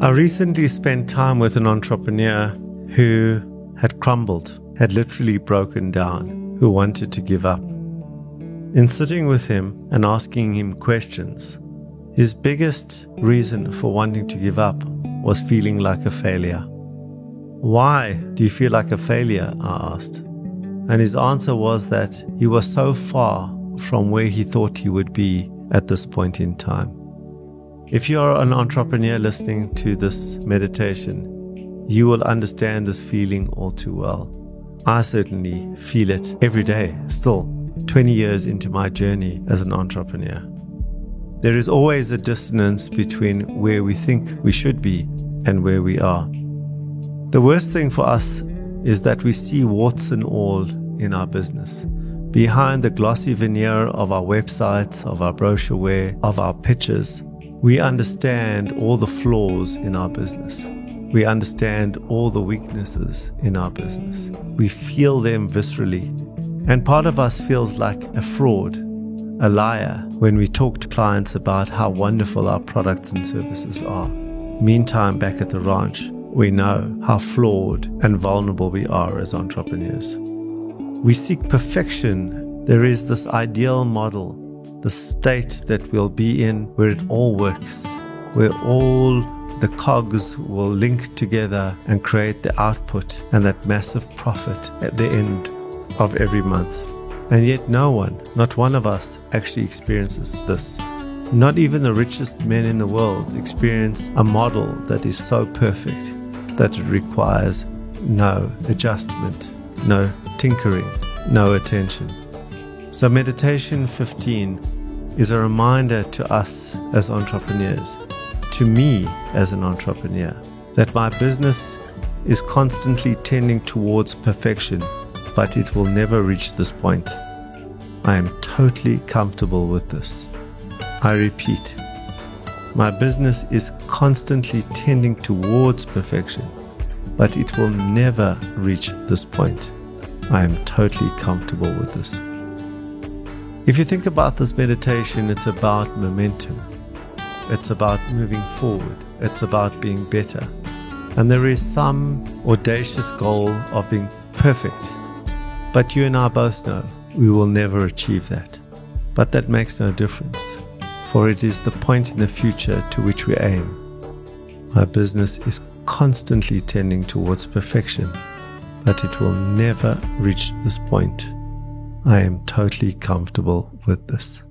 I recently spent time with an entrepreneur who had crumbled, had literally broken down, who wanted to give up. In sitting with him and asking him questions, his biggest reason for wanting to give up was feeling like a failure. Why do you feel like a failure? I asked. And his answer was that he was so far from where he thought he would be at this point in time. If you are an entrepreneur listening to this meditation, you will understand this feeling all too well. I certainly feel it every day, still, 20 years into my journey as an entrepreneur. There is always a dissonance between where we think we should be and where we are. The worst thing for us is that we see warts and all in our business. Behind the glossy veneer of our websites, of our brochureware, of our pitches, we understand all the flaws in our business. We understand all the weaknesses in our business. We feel them viscerally. And part of us feels like a fraud, a liar, when we talk to clients about how wonderful our products and services are. Meantime, back at the ranch, we know how flawed and vulnerable we are as entrepreneurs. We seek perfection. There is this ideal model, the state that we'll be in where it all works, where all the cogs will link together and create the output and that massive profit at the end of every month. And yet, no one, not one of us, actually experiences this. Not even the richest men in the world experience a model that is so perfect that it requires no adjustment, no tinkering, no attention. So, meditation 15 is a reminder to us as entrepreneurs, to me as an entrepreneur, that my business is constantly tending towards perfection, but it will never reach this point. I am totally comfortable with this. I repeat, my business is constantly tending towards perfection, but it will never reach this point. I am totally comfortable with this. If you think about this meditation, it's about momentum. It's about moving forward. It's about being better. And there is some audacious goal of being perfect. But you and I both know we will never achieve that. But that makes no difference for it is the point in the future to which we aim. My business is constantly tending towards perfection, but it will never reach this point. I am totally comfortable with this.